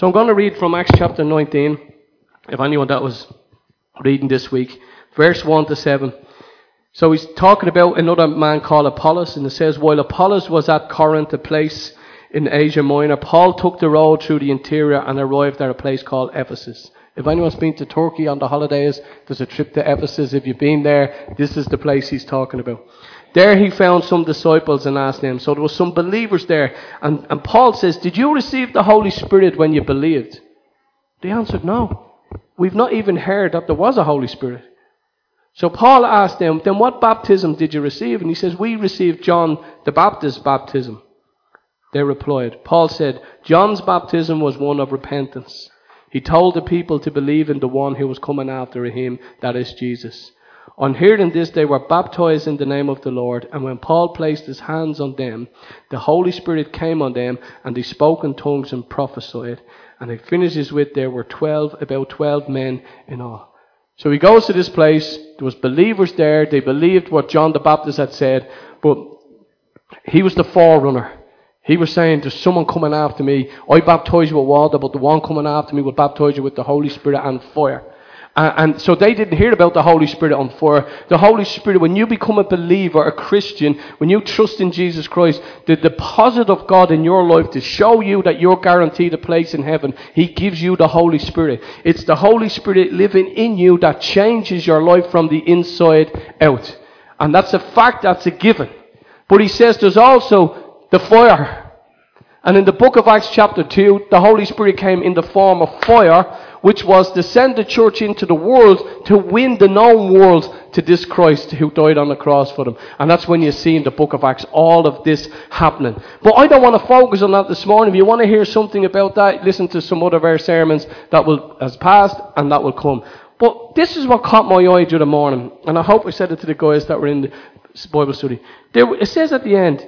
So I'm going to read from Acts chapter 19, if anyone that was reading this week, verse 1 to 7. So he's talking about another man called Apollos, and it says, While Apollos was at Corinth, a place in Asia Minor, Paul took the road through the interior and arrived at a place called Ephesus. If anyone's been to Turkey on the holidays, there's a trip to Ephesus. If you've been there, this is the place he's talking about. There he found some disciples and asked them. So there were some believers there. And, and Paul says, Did you receive the Holy Spirit when you believed? They answered, No. We've not even heard that there was a Holy Spirit. So Paul asked them, Then what baptism did you receive? And he says, We received John the Baptist's baptism. They replied, Paul said, John's baptism was one of repentance. He told the people to believe in the one who was coming after him, that is Jesus. On hearing this, they were baptized in the name of the Lord. And when Paul placed his hands on them, the Holy Spirit came on them, and they spoke in tongues and prophesied. And he finishes with, there were twelve, about twelve men in all. So he goes to this place. There was believers there. They believed what John the Baptist had said, but he was the forerunner. He was saying, There's someone coming after me. I baptize you with water, but the one coming after me will baptize you with the Holy Spirit and fire. Uh, and so they didn't hear about the Holy Spirit on fire. The Holy Spirit, when you become a believer, a Christian, when you trust in Jesus Christ, the deposit of God in your life to show you that you're guaranteed a place in heaven, He gives you the Holy Spirit. It's the Holy Spirit living in you that changes your life from the inside out. And that's a fact, that's a given. But He says there's also the fire. And in the book of Acts, chapter 2, the Holy Spirit came in the form of fire, which was to send the church into the world to win the known world to this Christ who died on the cross for them. And that's when you see in the book of Acts all of this happening. But I don't want to focus on that this morning. If you want to hear something about that, listen to some other of our sermons that will has passed and that will come. But this is what caught my eye during the morning, and I hope I said it to the guys that were in the Bible study. There, it says at the end,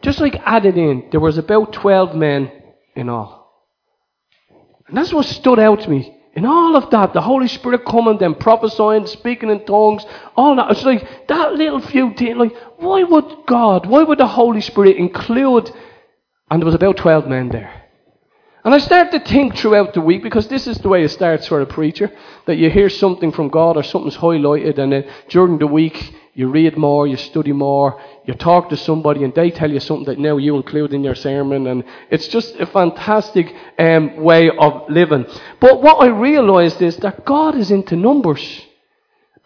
just like added in, there was about 12 men in all. And that's what stood out to me. In all of that, the Holy Spirit coming, then prophesying, speaking in tongues, all that. It's like that little few things. Like, why would God, why would the Holy Spirit include? And there was about 12 men there. And I started to think throughout the week, because this is the way it starts for a preacher, that you hear something from God or something's highlighted, and then during the week you read more, you study more, you talk to somebody and they tell you something that now you include in your sermon and it's just a fantastic um, way of living. But what I realized is that God is into numbers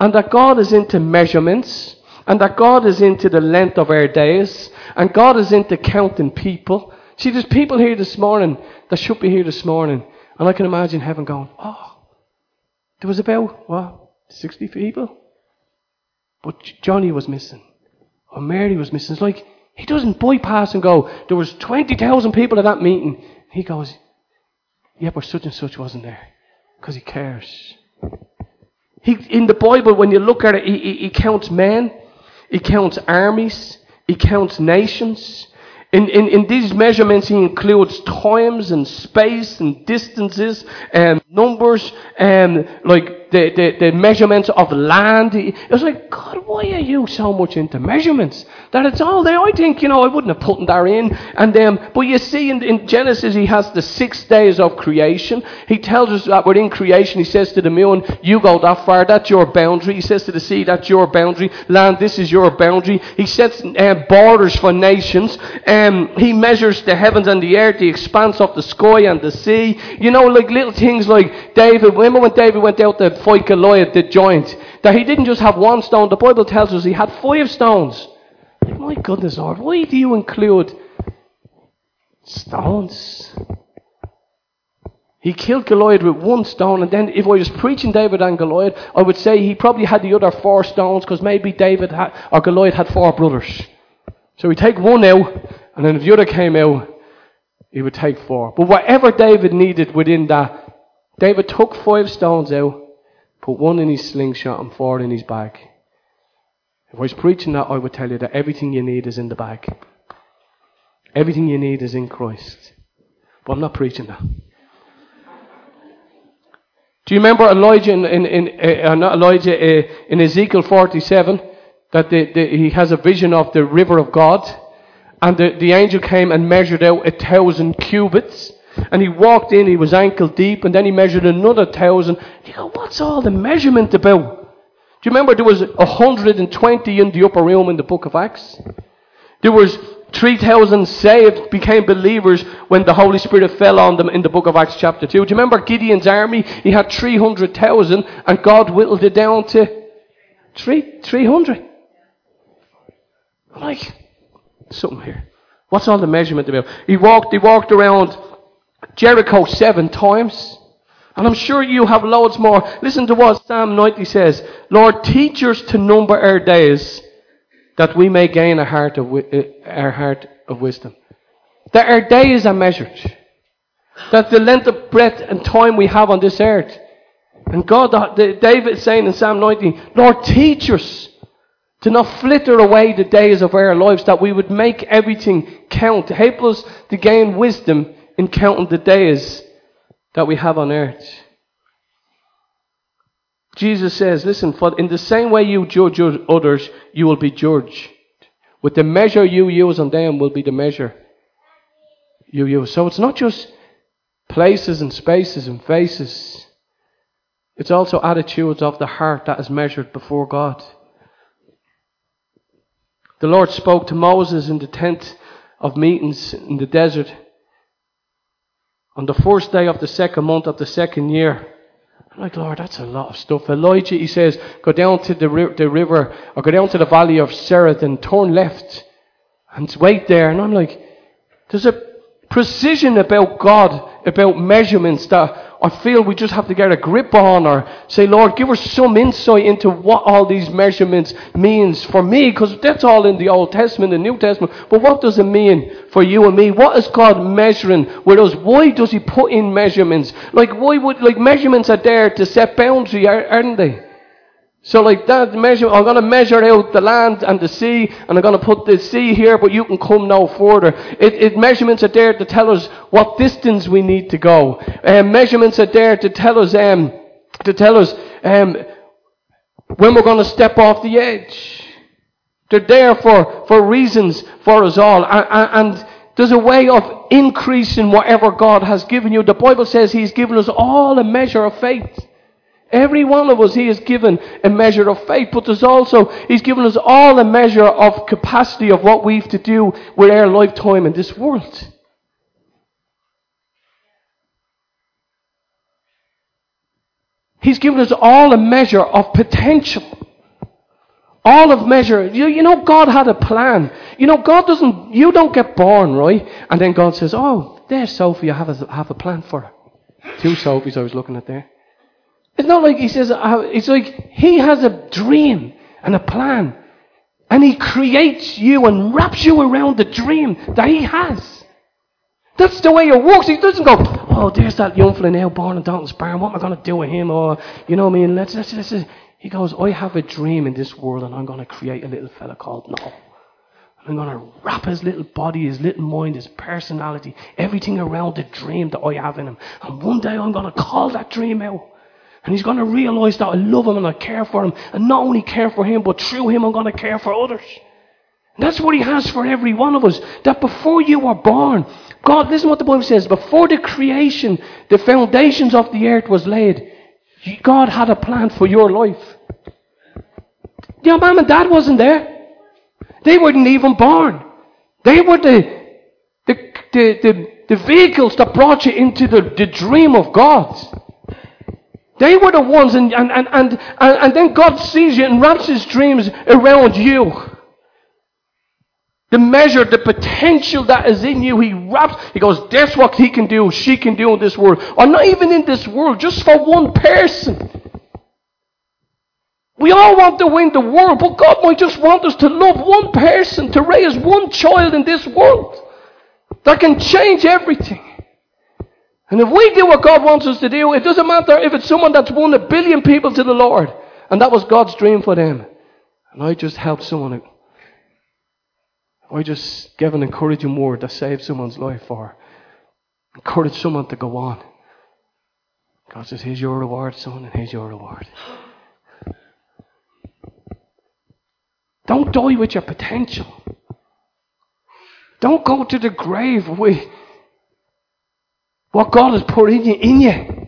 and that God is into measurements and that God is into the length of our days and God is into counting people. See, there's people here this morning that should be here this morning and I can imagine heaven going, oh, there was about, what, 60 people? But Johnny was missing. Or Mary was missing. It's like he doesn't bypass and go, there was 20,000 people at that meeting. He goes, yeah, but such and such wasn't there. Because he cares. He, in the Bible, when you look at it, he, he, he counts men, he counts armies, he counts nations. In, in, in these measurements, he includes times and space and distances and numbers and like the, the, the measurements of land. It was like, God, why are you so much into measurements? That it's all there. I think, you know, I wouldn't have put that in. And um, But you see in, in Genesis, he has the six days of creation. He tells us that within creation, he says to the moon, you go that far, that's your boundary. He says to the sea, that's your boundary. Land, this is your boundary. He sets uh, borders for nations. Um, he measures the heavens and the earth, the expanse of the sky and the sea. You know, like little things like David. Remember when David went out to fight Goliath, the giant? That he didn't just have one stone. The Bible tells us he had five stones. My goodness, Lord, why do you include stones? He killed Goliath with one stone, and then if I was preaching David and Goliath, I would say he probably had the other four stones because maybe David had, or Goliath had four brothers. So he'd take one out, and then if the other came out, he would take four. But whatever David needed within that, David took five stones out, put one in his slingshot and four in his bag. If I was preaching that, I would tell you that everything you need is in the bag. Everything you need is in Christ. But I'm not preaching that. Do you remember Elijah in, in, in uh, not Elijah uh, in Ezekiel 47 that the, the, he has a vision of the river of God, and the, the angel came and measured out a thousand cubits, And he walked in, he was ankle deep, and then he measured another thousand. You go, what's all the measurement about? Do you remember there was 120 in the upper room in the book of Acts? There was 3,000 saved, became believers when the Holy Spirit fell on them in the book of Acts chapter 2. Do you remember Gideon's army? He had 300,000 and God whittled it down to three, 300. Like, something here. What's all the measurement about? He walked, he walked around Jericho seven times. And I'm sure you have loads more. Listen to what Psalm 90 says. Lord, teach us to number our days that we may gain a heart of, uh, our heart of wisdom. That our days are measured. That the length of breath and time we have on this earth. And God, David is saying in Psalm 19, Lord, teach us to not flitter away the days of our lives, that we would make everything count. Help us to gain wisdom in counting the days that we have on earth. Jesus says, listen, for in the same way you judge others, you will be judged. With the measure you use on them will be the measure you use. So it's not just places and spaces and faces. It's also attitudes of the heart that is measured before God. The Lord spoke to Moses in the tent of meetings in the desert on the first day of the second month of the second year. I'm like, Lord, that's a lot of stuff. Elijah, he says, go down to the, ri- the river or go down to the valley of Cherith and turn left and wait there. And I'm like, there's a precision about God, about measurements that I feel we just have to get a grip on or say, Lord, give us some insight into what all these measurements means for me, because that's all in the Old Testament and New Testament. But what does it mean for you and me? What is God measuring with us? Why does He put in measurements? Like why would like measurements are there to set boundary, aren't they? So like that measure, I'm going to measure out the land and the sea, and I'm going to put the sea here, but you can come no further. It, it measurements are there to tell us what distance we need to go. Um, measurements are there to tell us, um, to tell us um, when we're going to step off the edge. They're there for, for reasons for us all, and, and there's a way of increasing whatever God has given you. The Bible says He's given us all a measure of faith. Every one of us, He has given a measure of faith, but there's also, He's given us all a measure of capacity of what we've to do with our lifetime in this world. He's given us all a measure of potential. All of measure. You, you know, God had a plan. You know, God doesn't, you don't get born, right? And then God says, oh, there's Sophie, I have a, have a plan for her. Two Sophies I was looking at there. It's not like he says, it's like he has a dream and a plan. And he creates you and wraps you around the dream that he has. That's the way it works. He doesn't go, oh, there's that young fella now born in Dolphin's Barn. What am I going to do with him? Or, you know what I mean? Let's, let's, let's. He goes, I have a dream in this world and I'm going to create a little fella called Noah. I'm going to wrap his little body, his little mind, his personality, everything around the dream that I have in him. And one day I'm going to call that dream out. And he's going to realize that I love him and I care for him. And not only care for him, but through him I'm going to care for others. And that's what he has for every one of us. That before you were born, God, listen what the Bible says. Before the creation, the foundations of the earth was laid, God had a plan for your life. Your mom and dad wasn't there. They weren't even born. They were the, the, the, the, the vehicles that brought you into the, the dream of God. They were the ones, and, and, and, and, and then God sees you and wraps his dreams around you. The measure, the potential that is in you, he wraps, he goes, that's what he can do, she can do in this world. Or not even in this world, just for one person. We all want to win the world, but God might just want us to love one person, to raise one child in this world that can change everything. And if we do what God wants us to do, it doesn't matter if it's someone that's won a billion people to the Lord. And that was God's dream for them. And I just helped someone. I just gave an encouraging word that saved someone's life or encouraged someone to go on. God says, Here's your reward, son, and here's your reward. Don't die with your potential. Don't go to the grave with what God has put in you, in you.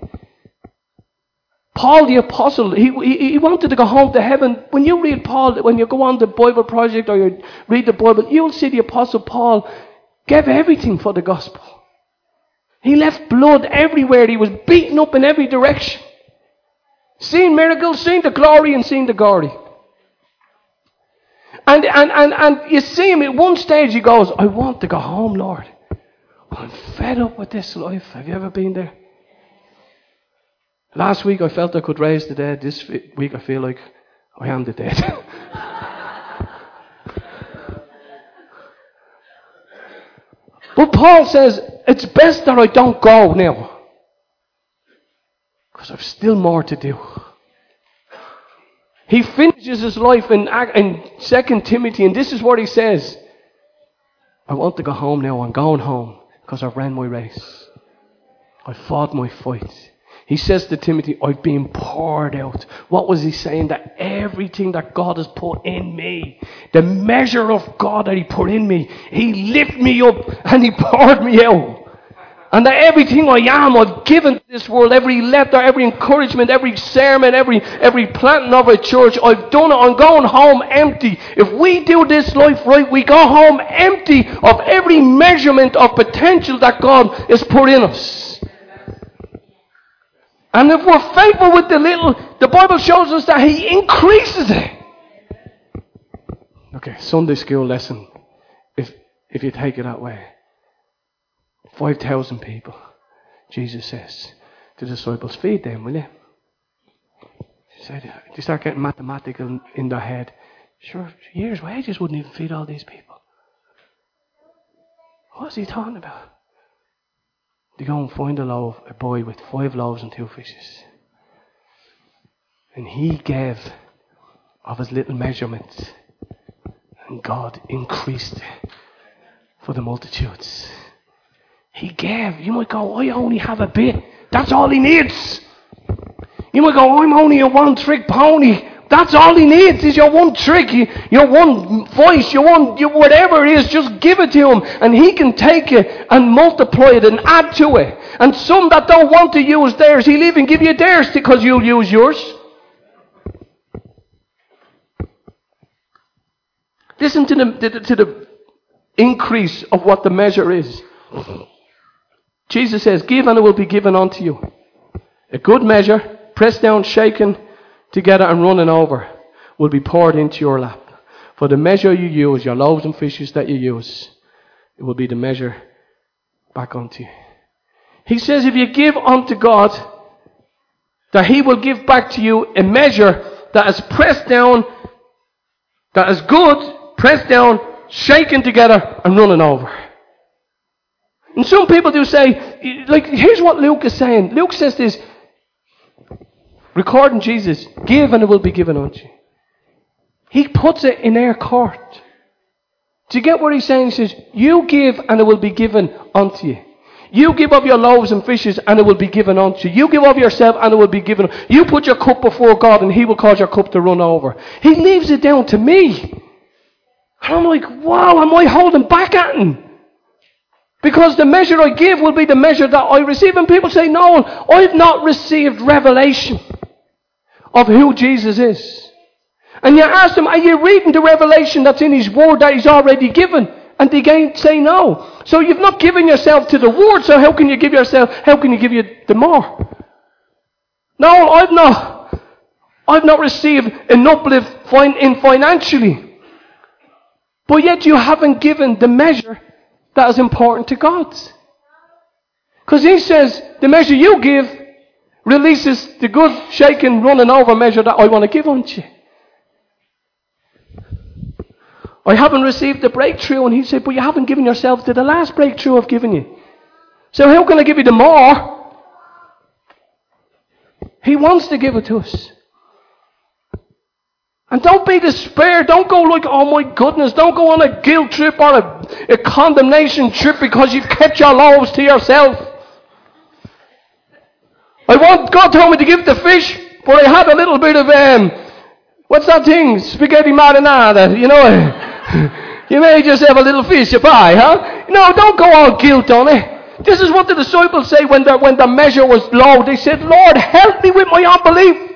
Paul the apostle, he, he, he wanted to go home to heaven. When you read Paul, when you go on the Bible project or you read the Bible, you'll see the apostle Paul gave everything for the gospel. He left blood everywhere. He was beaten up in every direction. Seeing miracles, seeing the glory and seeing the glory. And, and, and, and you see him at one stage, he goes, I want to go home, Lord. I'm fed up with this life. Have you ever been there? Last week I felt I could raise the dead. This week I feel like I am the dead. but Paul says, it's best that I don't go now. Because I've still more to do. He finishes his life in, in 2 Timothy, and this is what he says I want to go home now. I'm going home because I've ran my race. I fought my fight. He says to Timothy, I've been poured out. What was he saying? That everything that God has put in me, the measure of God that he put in me, he lifted me up and he poured me out. And that everything I am, I've given to this world, every letter, every encouragement, every sermon, every, every planting of a church, I've done it. I'm going home empty. If we do this life right, we go home empty of every measurement of potential that God has put in us. And if we're faithful with the little, the Bible shows us that He increases it. Okay, Sunday school lesson, if, if you take it that way. 5,000 people. Jesus says the disciples, feed them, will you? He said, you start getting mathematical in their head. Sure, years' wages wouldn't even feed all these people. What's he talking about? They go and find a loaf, a boy with five loaves and two fishes. And he gave of his little measurements. And God increased for the multitudes. He gave. You might go, I only have a bit. That's all he needs. You might go, I'm only a one trick pony. That's all he needs is your one trick, your one voice, your one, your whatever it is. Just give it to him, and he can take it and multiply it and add to it. And some that don't want to use theirs, he'll even give you theirs because you'll use yours. Listen to the, to the increase of what the measure is. Jesus says, Give and it will be given unto you. A good measure, pressed down, shaken together, and running over, will be poured into your lap. For the measure you use, your loaves and fishes that you use, it will be the measure back unto you. He says, if you give unto God, that He will give back to you a measure that is pressed down, that is good, pressed down, shaken together, and running over. And some people do say, like, here's what Luke is saying. Luke says this, recording Jesus, give and it will be given unto you. He puts it in their court. Do you get what he's saying? He says, you give and it will be given unto you. You give up your loaves and fishes and it will be given unto you. You give up yourself and it will be given. You put your cup before God and he will cause your cup to run over. He leaves it down to me. And I'm like, wow, am I holding back at him? Because the measure I give will be the measure that I receive. And people say, no, I've not received revelation of who Jesus is. And you ask them, are you reading the revelation that's in His Word that He's already given? And they say no. So you've not given yourself to the Word, so how can you give yourself, how can you give you the more? No, I've not, I've not received an uplift in financially. But yet you haven't given the measure that is important to God. Because he says, the measure you give releases the good, shaking, running over measure that I want to give unto you. I haven't received the breakthrough. And he said, but you haven't given yourself to the last breakthrough I've given you. So how can I give you the more? He wants to give it to us. And don't be despair. Don't go like, oh my goodness. Don't go on a guilt trip or a, a condemnation trip because you've kept your loaves to yourself. I want, God told me to give the fish, but I had a little bit of, um, what's that thing? Spaghetti marinara, you know. you may just have a little fish you buy, huh? No, don't go all guilt on it. This is what the disciples say when when the measure was low. They said, Lord, help me with my unbelief.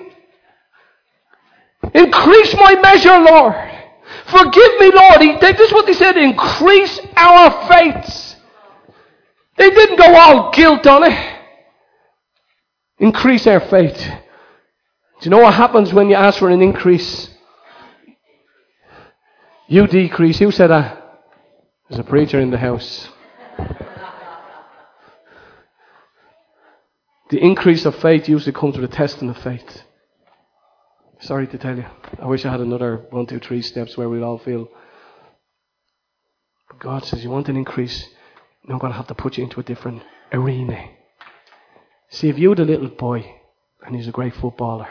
Increase my measure, Lord. Forgive me, Lord. He, this is what they said. Increase our faith. They didn't go all guilt on it. Increase our faith. Do you know what happens when you ask for an increase? You decrease. Who said that? There's a preacher in the house. The increase of faith usually comes with a testing of faith. Sorry to tell you. I wish I had another one, two, three steps where we'd all feel. But God says, You want an increase? I'm going to have to put you into a different arena. See, if you were the little boy and he's a great footballer,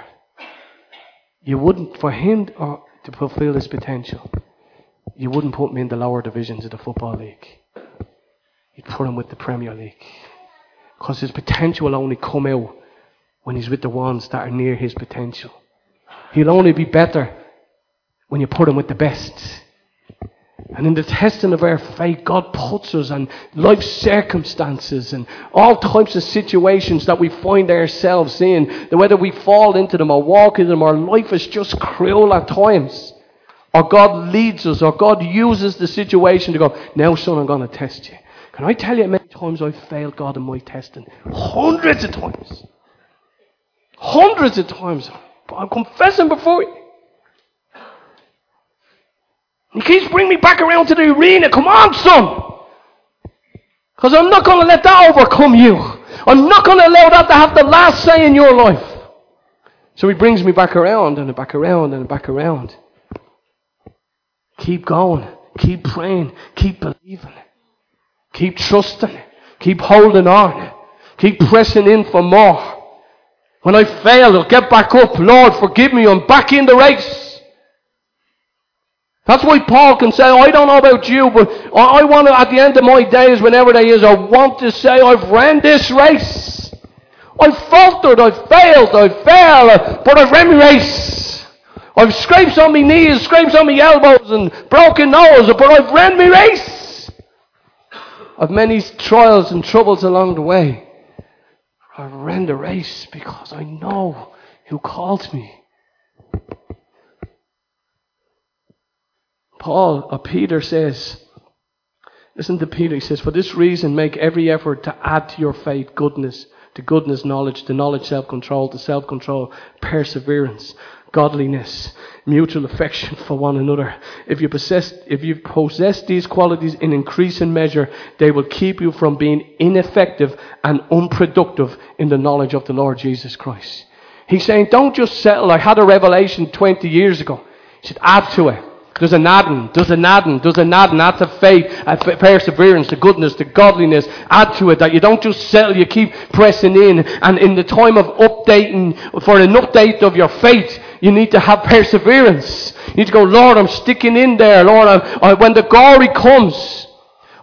you wouldn't, for him uh, to fulfill his potential, you wouldn't put him in the lower divisions of the Football League. You'd put him with the Premier League. Because his potential will only come out when he's with the ones that are near his potential. He'll only be better when you put him with the best. And in the testing of our faith, God puts us in life circumstances and all types of situations that we find ourselves in. That whether we fall into them or walk into them, our life is just cruel at times. Or God leads us, or God uses the situation to go, now son, I'm going to test you. Can I tell you how many times I've failed God in my testing? Hundreds of times. Hundreds of times. I'm confessing before you. He keeps bringing me back around to the arena. Come on, son. Because I'm not going to let that overcome you. I'm not going to allow that to have the last say in your life. So he brings me back around and back around and back around. Keep going. Keep praying. Keep believing. Keep trusting. Keep holding on. Keep pressing in for more. When I fail, I'll get back up. Lord, forgive me. I'm back in the race. That's why Paul can say, I don't know about you, but I want to, at the end of my days, whenever they is, I want to say, I've ran this race. I've faltered, I've failed, I've failed, but I've ran the race. I've scraped on my knees, scraped on my elbows, and broken nose, but I've ran my race. I've many trials and troubles along the way. I ran the race because I know who called me. Paul or Peter says, listen to Peter, he says, For this reason make every effort to add to your faith goodness, to goodness knowledge, to knowledge self control, to self control perseverance, godliness, mutual affection for one another. If you possess, if you possess these qualities in increasing measure, they will keep you from being ineffective and unproductive in the knowledge of the Lord Jesus Christ. He's saying, don't just settle. I had a revelation 20 years ago. He said, add to it. There's a adding, there's a adding, there's a adding. Add to faith, add to perseverance, to goodness, to godliness. Add to it that you don't just settle, you keep pressing in. And in the time of updating, for an update of your faith, you need to have perseverance. You need to go, Lord, I'm sticking in there. Lord, I'm, I, when the glory comes,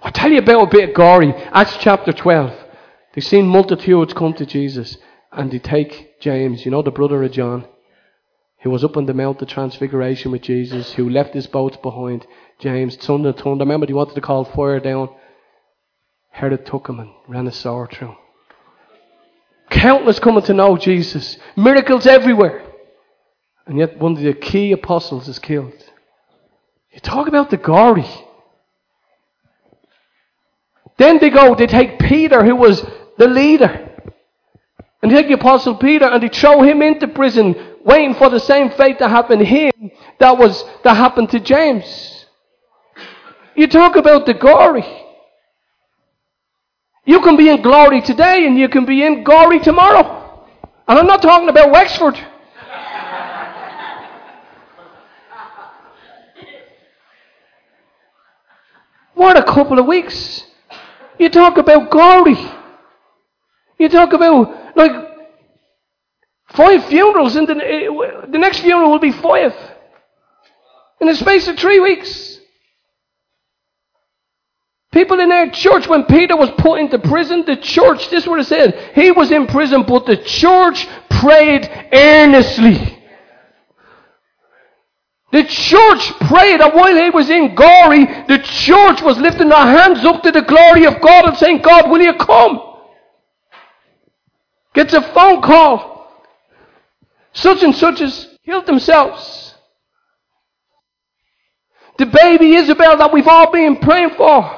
I'll tell you about a bit of glory. Acts chapter 12. They've seen multitudes come to Jesus and they take James, you know, the brother of John, who was up on the Mount of Transfiguration with Jesus, who left his boats behind. James, son of thunder. Remember, he wanted to call fire down. Herod took him and ran a sword through him. Countless coming to know Jesus. Miracles everywhere. And yet one of the key apostles is killed. You talk about the glory. Then they go, they take Peter, who was the leader. And take the apostle Peter and they throw him into prison, waiting for the same fate to happen to him that was that happened to James. You talk about the glory. You can be in glory today and you can be in glory tomorrow. And I'm not talking about Wexford. What a couple of weeks. You talk about glory. You talk about, like, five funerals, and the, the next funeral will be five. In the space of three weeks. People in our church, when Peter was put into prison, the church, this is what it said. He was in prison, but the church prayed earnestly. The church prayed that while he was in glory, the church was lifting their hands up to the glory of God and saying, God, will you come? Gets a phone call. Such and such has healed themselves. The baby Isabel that we've all been praying for.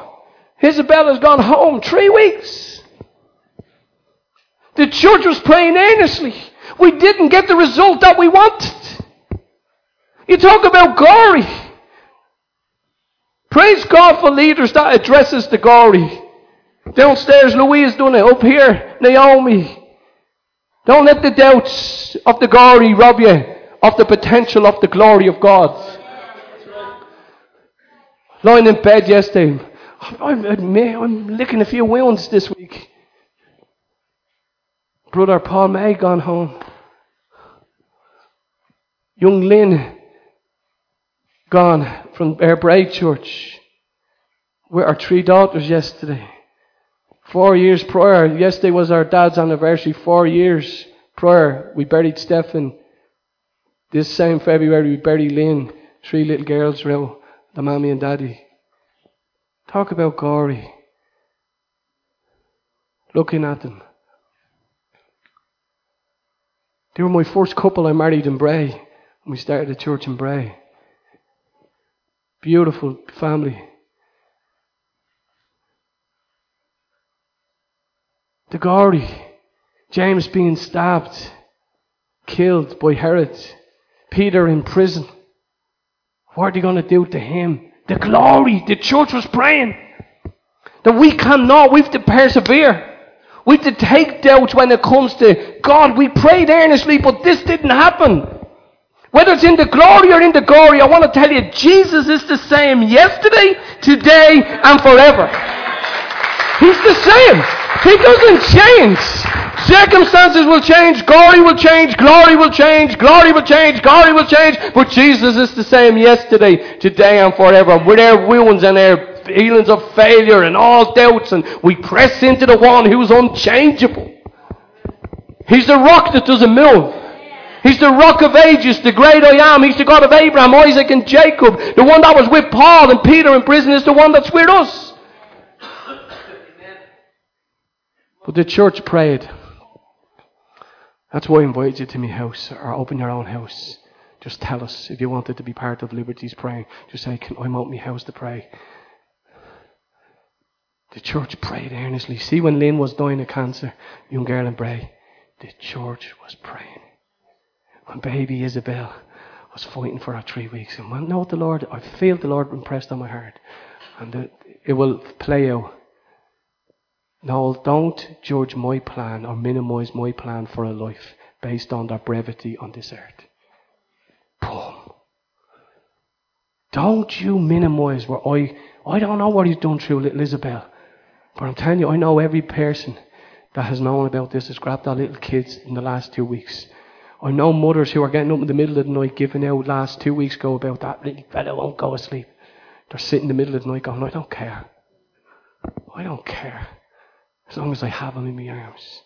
Isabel has gone home three weeks. The church was praying earnestly. We didn't get the result that we wanted. You talk about glory. Praise God for leaders that addresses the glory. Downstairs, Louise done it. Up here, Naomi. Don't let the doubts of the glory rob you of the potential of the glory of God. Lying in bed yesterday, I'm, I'm licking a few wounds this week. Brother Paul May gone home. Young Lynn gone from our Bride Church with our three daughters yesterday. Four years prior, yesterday was our dad's anniversary, four years prior, we buried Stephen. This same February, we buried Lynn, three little girls, real, the mommy and daddy. Talk about glory. Looking at them. They were my first couple I married in Bray when we started a church in Bray. Beautiful family. The glory. James being stabbed, killed by Herod. Peter in prison. What are they going to do to him? The glory. The church was praying. That we cannot, we have to persevere. We have to take doubts when it comes to God. We prayed earnestly, but this didn't happen. Whether it's in the glory or in the glory, I want to tell you, Jesus is the same yesterday, today, and forever. He's the same. He doesn't change. Circumstances will change, glory will change, glory will change, glory will change, glory will change, but Jesus is the same yesterday, today, and forever. With our wounds and our feelings of failure and all doubts, and we press into the one who's unchangeable. He's the rock that doesn't move. He's the rock of ages, the great I am. He's the God of Abraham, Isaac, and Jacob. The one that was with Paul and Peter in prison is the one that's with us. But the church prayed. That's why I invite you to my house or open your own house. Just tell us if you wanted to be part of Liberty's praying. Just say, Can I out my house to pray? The church prayed earnestly. See, when Lynn was dying of cancer, young girl in Bray, the church was praying when baby Isabel was fighting for her three weeks. And when, know the Lord, I feel the Lord impressed on my heart. And it, it will play out. No, don't judge my plan or minimize my plan for a life based on their brevity on this earth. Boom. Don't you minimize what I I don't know what he's done through little Isabel. But I'm telling you, I know every person that has known about this has grabbed their little kids in the last two weeks I know mothers who are getting up in the middle of the night giving out last two weeks ago about that little fellow won't go to sleep. They're sitting in the middle of the night going, I don't care. I don't care. As long as I have him in my arms.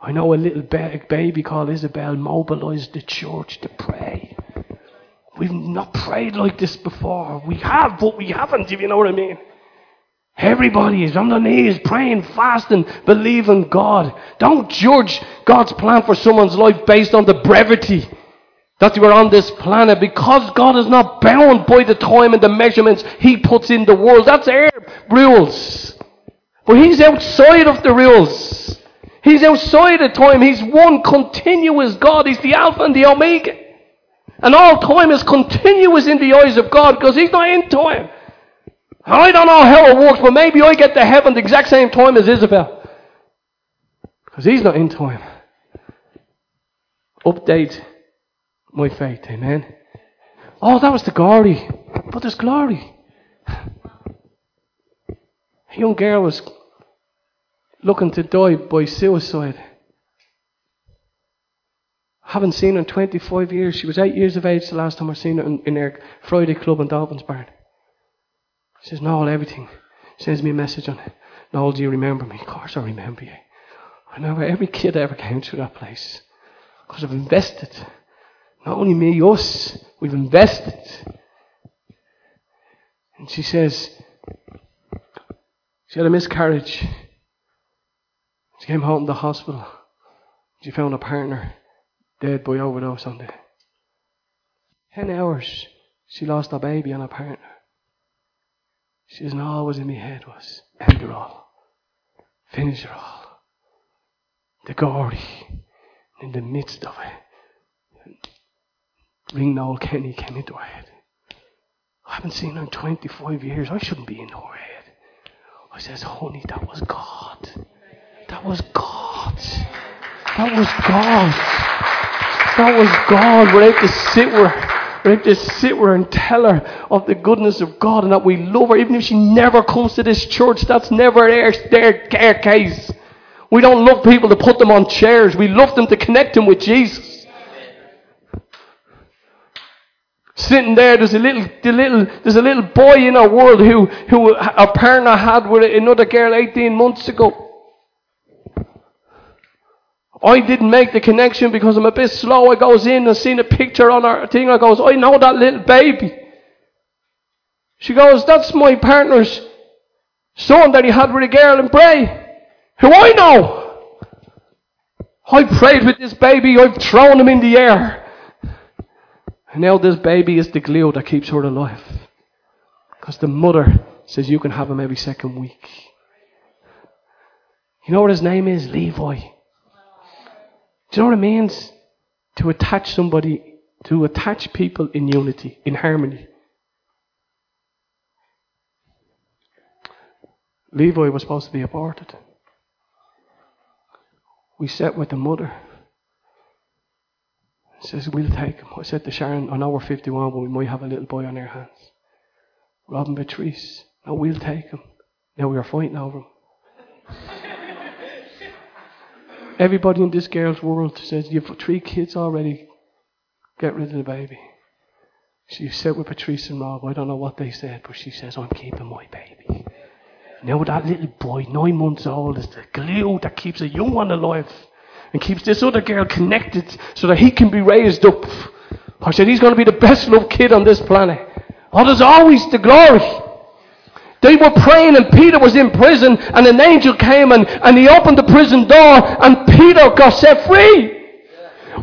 I know a little baby called Isabel mobilized the church to pray. We've not prayed like this before. We have, but we haven't, if you know what I mean. Everybody is on their knees praying, fasting, believing God. Don't judge God's plan for someone's life based on the brevity that you are on this planet because God is not bound by the time and the measurements He puts in the world. That's our rules. But He's outside of the rules. He's outside of time. He's one continuous God. He's the Alpha and the Omega. And all time is continuous in the eyes of God because He's not in time. I don't know how it works, but maybe I get to heaven the exact same time as Isabel. Because he's not in time. Update my faith, amen. Oh, that was the glory. But there's glory. A young girl was looking to die by suicide. Haven't seen her in 25 years. She was eight years of age the last time I seen her in, in her Friday club in Dolphins Barn. He says, Noel, everything. Sends me a message on it. Noel, do you remember me? Of course I remember you. I remember every kid I ever came through that place. Because I've invested Not only me, us. We've invested. And she says, she had a miscarriage. She came home from the hospital. She found a partner dead by overdose on the ten hours. She lost her baby and her partner. She says, was in my head was end her all. Finish her all. The glory in the midst of it. Ring Noel Kenny came into her head. I haven't seen her in 25 years. I shouldn't be in her head. I says, honey, that was God. That was God. That was God. That was God. We're able to sit with we have to sit with her and tell her of the goodness of God and that we love her. Even if she never comes to this church, that's never their, their, their case. We don't love people to put them on chairs. We love them to connect them with Jesus. Sitting there, there's a little, the little, there's a little boy in our world who, who a partner had with another girl 18 months ago. I didn't make the connection because I'm a bit slow. I goes in and seen a picture on our thing. I goes, I know that little baby. She goes, that's my partner's son that he had with a girl in Bray. Who I know. I prayed with this baby. I've thrown him in the air. And now this baby is the glue that keeps her alive. Because the mother says you can have him every second week. You know what his name is? Levi. Do you know what it means? To attach somebody, to attach people in unity, in harmony. Levi was supposed to be aborted. We sat with the mother says, We'll take him. I said to Sharon, I know we're 51, but we might have a little boy on our hands. Rob and Patrice, no, we'll take him. Now we are fighting over him. Everybody in this girl's world says, You've three kids already. Get rid of the baby. She said with Patrice and Rob, I don't know what they said, but she says, I'm keeping my baby. Now that little boy, nine months old, is the glue that keeps a young one alive and keeps this other girl connected so that he can be raised up. I said he's going to be the best loved kid on this planet. Oh, there's always the glory. They were praying and Peter was in prison and an angel came and, and he opened the prison door and Peter got set free.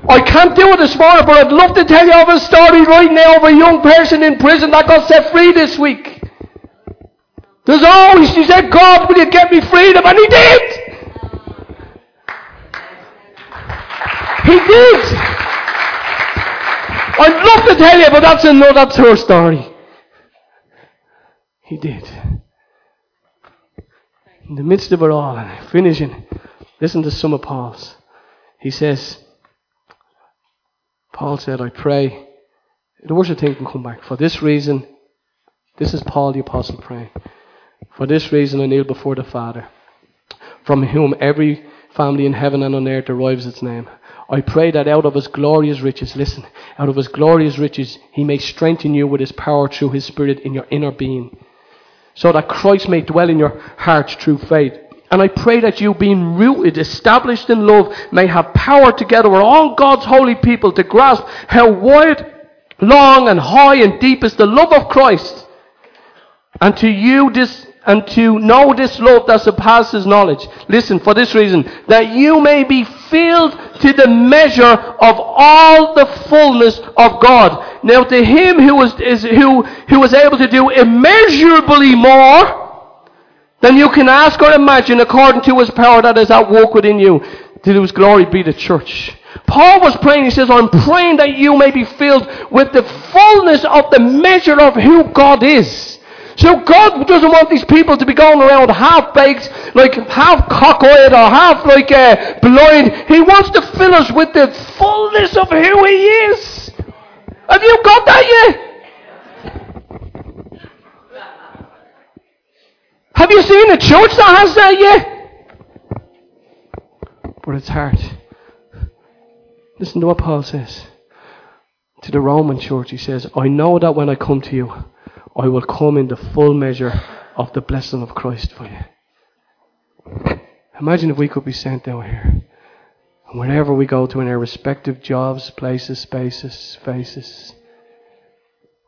I can't do it this morning, but I'd love to tell you of a story right now of a young person in prison that got set free this week. There's always, she said, God, will you get me freedom? And he did. He did. I'd love to tell you, but that's another that's her story. He did. In the midst of it all, and finishing, listen to some of Paul's. He says, Paul said, I pray. The worship thing can come back. For this reason, this is Paul the Apostle praying. For this reason I kneel before the Father, from whom every family in heaven and on earth derives its name. I pray that out of his glorious riches, listen, out of his glorious riches, he may strengthen you with his power through his spirit in your inner being, so that Christ may dwell in your hearts through faith. And I pray that you, being rooted, established in love, may have power together with all God's holy people to grasp how wide, long, and high and deep is the love of Christ. And to you, this and to know this love that surpasses knowledge. Listen, for this reason, that you may be filled to the measure of all the fullness of God. Now to him who was, is, who, who was able to do immeasurably more than you can ask or imagine according to his power that is at work within you, to his glory be the church. Paul was praying, he says, I'm praying that you may be filled with the fullness of the measure of who God is. So God doesn't want these people to be going around half baked, like half cockeyed or half like uh, blind. He wants to fill us with the fullness of who He is. Have you got that yet? Have you seen a church that has that yet? But it's hard. Listen to what Paul says to the Roman church. He says, I know that when I come to you, I will come in the full measure of the blessing of Christ for you. Imagine if we could be sent down here. And wherever we go to in our respective jobs, places, spaces, faces,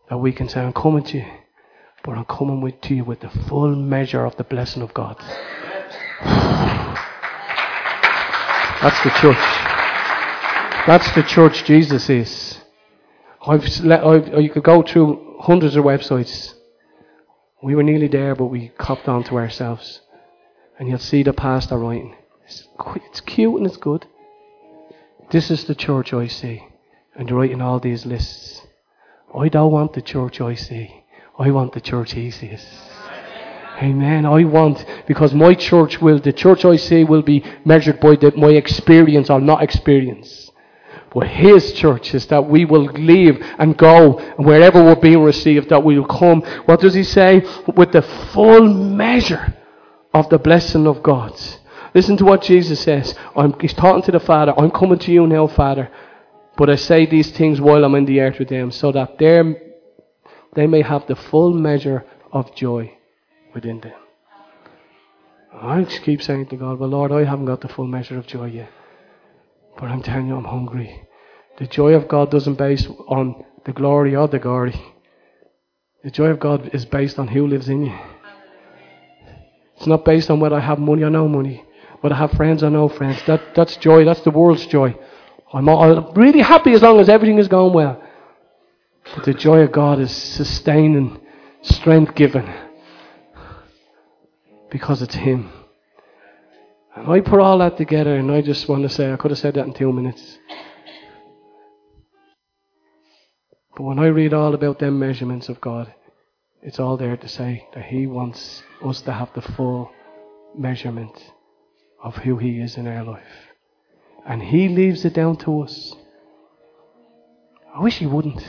that we can say, I'm coming to you, but I'm coming with to you with the full measure of the blessing of God. That's the church. That's the church Jesus is. I've, let, I've, you could go through hundreds of websites. We were nearly there, but we copped on to ourselves. And you'll see the pastor writing. It's, it's cute and it's good. This is the church I see. And you're writing all these lists. I don't want the church I see. I want the church he sees. Amen. I want, because my church will, the church I see will be measured by the, my experience or not experience. But His church is that we will leave and go, and wherever we're being received, that we will come. What does He say? With the full measure of the blessing of God. Listen to what Jesus says. I'm, he's talking to the Father. I'm coming to you now, Father. But I say these things while I'm in the earth with them, so that they may have the full measure of joy within them. I just keep saying to God, Well, Lord, I haven't got the full measure of joy yet. But I'm telling you, I'm hungry. The joy of God doesn't base on the glory or the glory. The joy of God is based on who lives in you. It's not based on whether I have money or no money, whether I have friends or no friends. That, that's joy. That's the world's joy. I'm, all, I'm really happy as long as everything is going well. But the joy of God is sustaining, strength given because it's Him. And I put all that together, and I just want to say, I could have said that in two minutes. But when I read all about them measurements of God, it's all there to say that He wants us to have the full measurement of who He is in our life. And He leaves it down to us. I wish He wouldn't,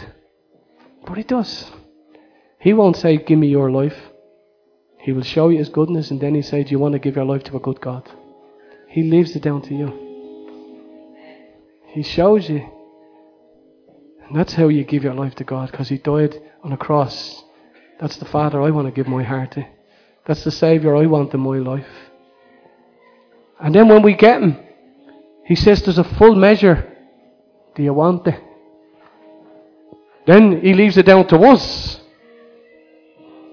but He does. He won't say, Give me your life. He will show you His goodness, and then He says, Do you want to give your life to a good God? He leaves it down to you. He shows you. And that's how you give your life to God, because He died on a cross. That's the Father I want to give my heart to. That's the Saviour I want in my life. And then when we get Him, He says there's a full measure. Do you want it? Then He leaves it down to us.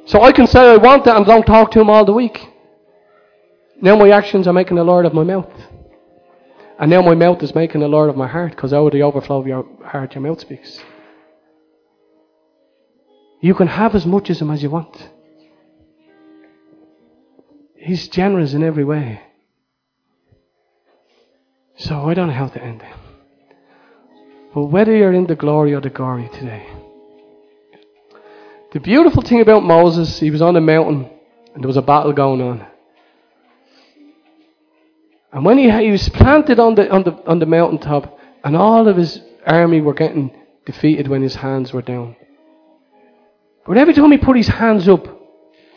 So I can say I want it and don't talk to him all the week. Now my actions are making the Lord of my mouth. And now my mouth is making the Lord of my heart because out of the overflow of your heart your mouth speaks. You can have as much of him as you want. He's generous in every way. So I don't know how to end it. But whether you're in the glory or the glory today, the beautiful thing about Moses, he was on a mountain and there was a battle going on. And when he, he was planted on the, on, the, on the mountaintop, and all of his army were getting defeated when his hands were down. But every time he put his hands up,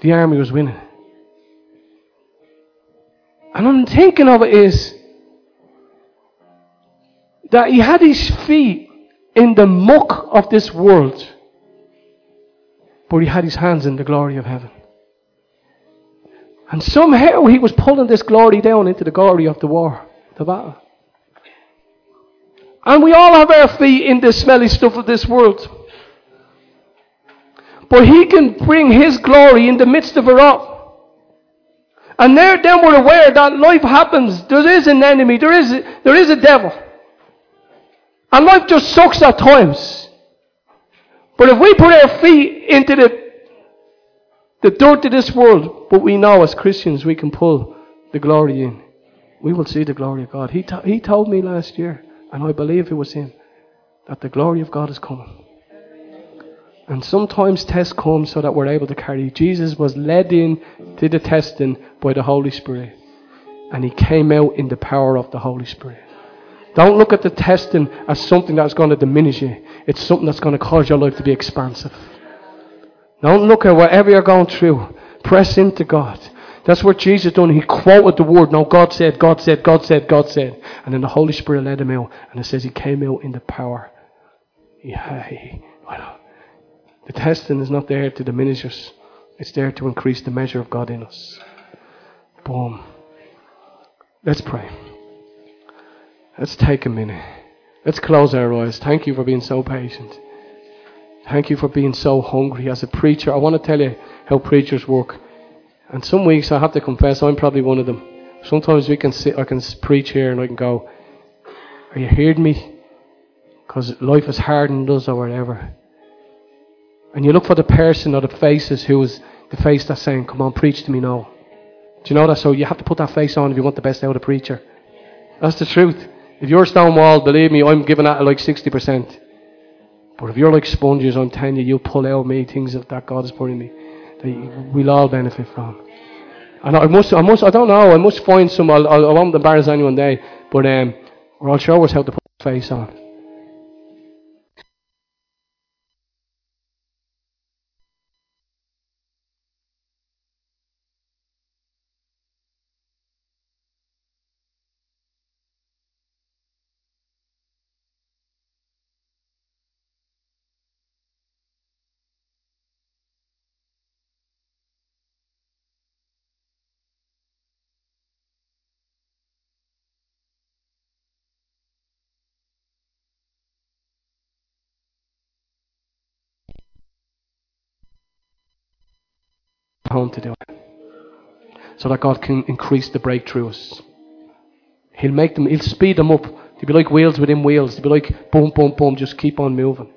the army was winning. And I'm thinking of it is that he had his feet in the muck of this world but he had his hands in the glory of heaven. And somehow he was pulling this glory down into the glory of the war, the battle. And we all have our feet in the smelly stuff of this world. But he can bring his glory in the midst of it all. And there, then we're aware that life happens. There is an enemy. There is, there is a devil. And life just sucks at times. But if we put our feet into the, the dirt of this world, but we know as Christians we can pull the glory in, we will see the glory of God. He, to, he told me last year, and I believe it was him, that the glory of God is coming. And sometimes tests come so that we're able to carry. Jesus was led in to the testing by the Holy Spirit. And he came out in the power of the Holy Spirit. Don't look at the testing as something that's going to diminish you. It's something that's going to cause your life to be expansive. Don't look at whatever you're going through. Press into God. That's what Jesus done. He quoted the word. No, God said, God said, God said, God said. And then the Holy Spirit led him out. And it says he came out in the power. Well, the testing is not there to diminish us. It's there to increase the measure of God in us. Boom. Let's pray. Let's take a minute. Let's close our eyes. Thank you for being so patient. Thank you for being so hungry as a preacher. I want to tell you how preachers work. And some weeks I have to confess I'm probably one of them. Sometimes we can sit, I can preach here and I can go, "Are you hearing me?" Because life has hardened us or whatever. And you look for the person or the faces who is the face that's saying, "Come on, preach to me now." Do you know that? So you have to put that face on if you want the best out of a preacher. That's the truth. If you're stonewall, believe me, I'm giving that like 60%. But if you're like sponges, I'm telling you, you'll pull out me things that God has put in me that we'll all benefit from. And I must, I must, I don't know, I must find some, I'll, I won't embarrass anyone day, but um, I'll show us how to put face on. To do it. So that God can increase the breakthroughs. He'll make them, He'll speed them up. They'll be like wheels within wheels. They'll be like boom, boom, boom, just keep on moving.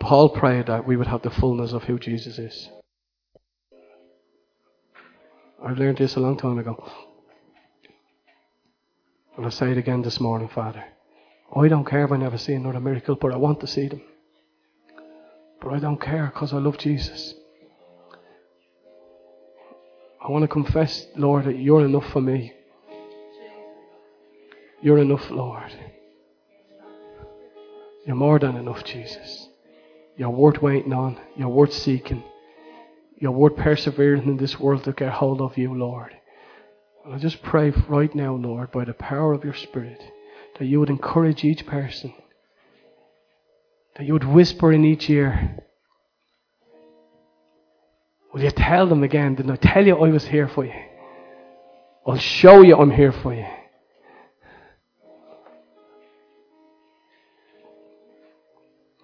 Paul prayed that we would have the fullness of who Jesus is. I've learned this a long time ago. And I say it again this morning, Father. I don't care if I never see another miracle, but I want to see them. But I don't care because I love Jesus. I want to confess, Lord, that you're enough for me. You're enough, Lord. You're more than enough, Jesus. You're worth waiting on. You're worth seeking. You're worth persevering in this world to get hold of you, Lord. And I just pray right now, Lord, by the power of your Spirit that you would encourage each person, that you would whisper in each ear. Will you tell them again? Didn't I tell you I was here for you? I'll show you I'm here for you.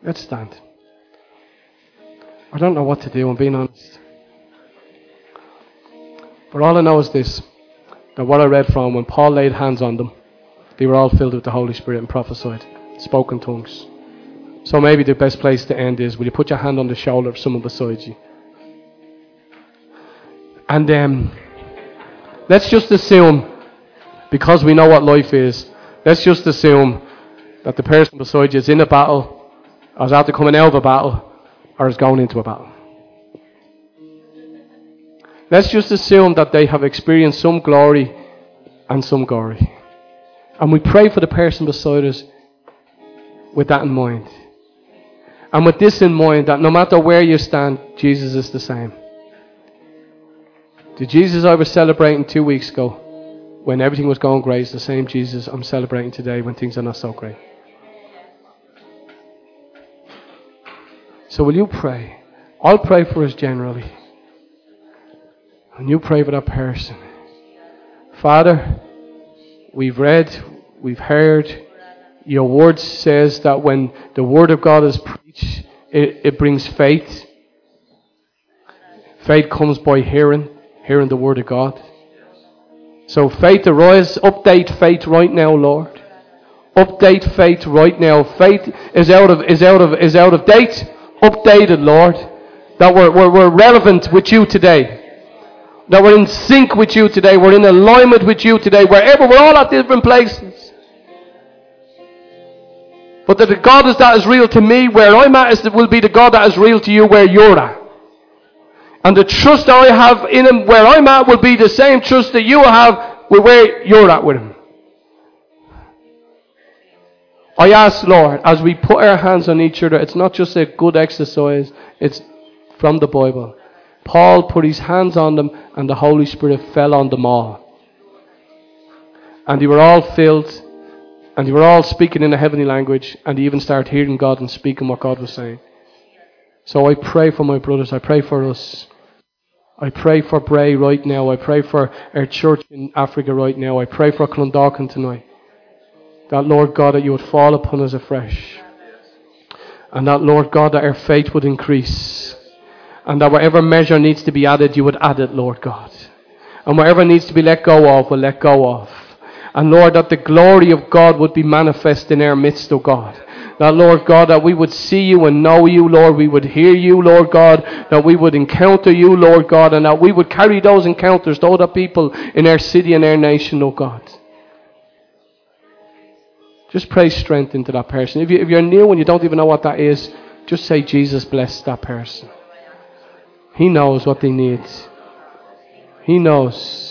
Let's stand. I don't know what to do, I'm being honest. But all I know is this that what I read from when Paul laid hands on them, they were all filled with the Holy Spirit and prophesied, spoken tongues. So maybe the best place to end is will you put your hand on the shoulder of someone beside you? And um, let's just assume, because we know what life is, let's just assume that the person beside you is in a battle, or is after coming out of a battle, or is going into a battle. Let's just assume that they have experienced some glory and some glory. And we pray for the person beside us with that in mind. And with this in mind, that no matter where you stand, Jesus is the same. The Jesus I was celebrating two weeks ago, when everything was going great, is the same Jesus I'm celebrating today when things are not so great. So will you pray? I'll pray for us generally. And you pray for that person. Father, we've read, we've heard. Your word says that when the word of God is preached, it, it brings faith. Faith comes by hearing, hearing the word of God. So faith arise, update faith right now, Lord. Update faith right now. Faith is out of is out of is out of date. Updated, Lord. That we're, we're, we're relevant with you today that we're in sync with you today. We're in alignment with you today. Wherever we're all at different places. But that the God is that is real to me, where I'm at, is, will be the God that is real to you where you're at. And the trust I have in Him where I'm at will be the same trust that you have with where you're at with Him. I ask, Lord, as we put our hands on each other, it's not just a good exercise, it's from the Bible. Paul put his hands on them, and the Holy Spirit fell on them all. And they were all filled, and they were all speaking in a heavenly language, and they even started hearing God and speaking what God was saying. So I pray for my brothers. I pray for us. I pray for Bray right now. I pray for our church in Africa right now. I pray for Clondalkin tonight. That, Lord God, that you would fall upon us afresh. And that, Lord God, that our faith would increase. And that whatever measure needs to be added, you would add it, Lord God. And whatever needs to be let go of, will let go of. And Lord, that the glory of God would be manifest in our midst, O God. That, Lord God, that we would see you and know you, Lord. We would hear you, Lord God. That we would encounter you, Lord God. And that we would carry those encounters to other people in our city and our nation, O God. Just pray strength into that person. If, you, if you're new and you don't even know what that is, just say, Jesus bless that person. He knows what they need. He knows.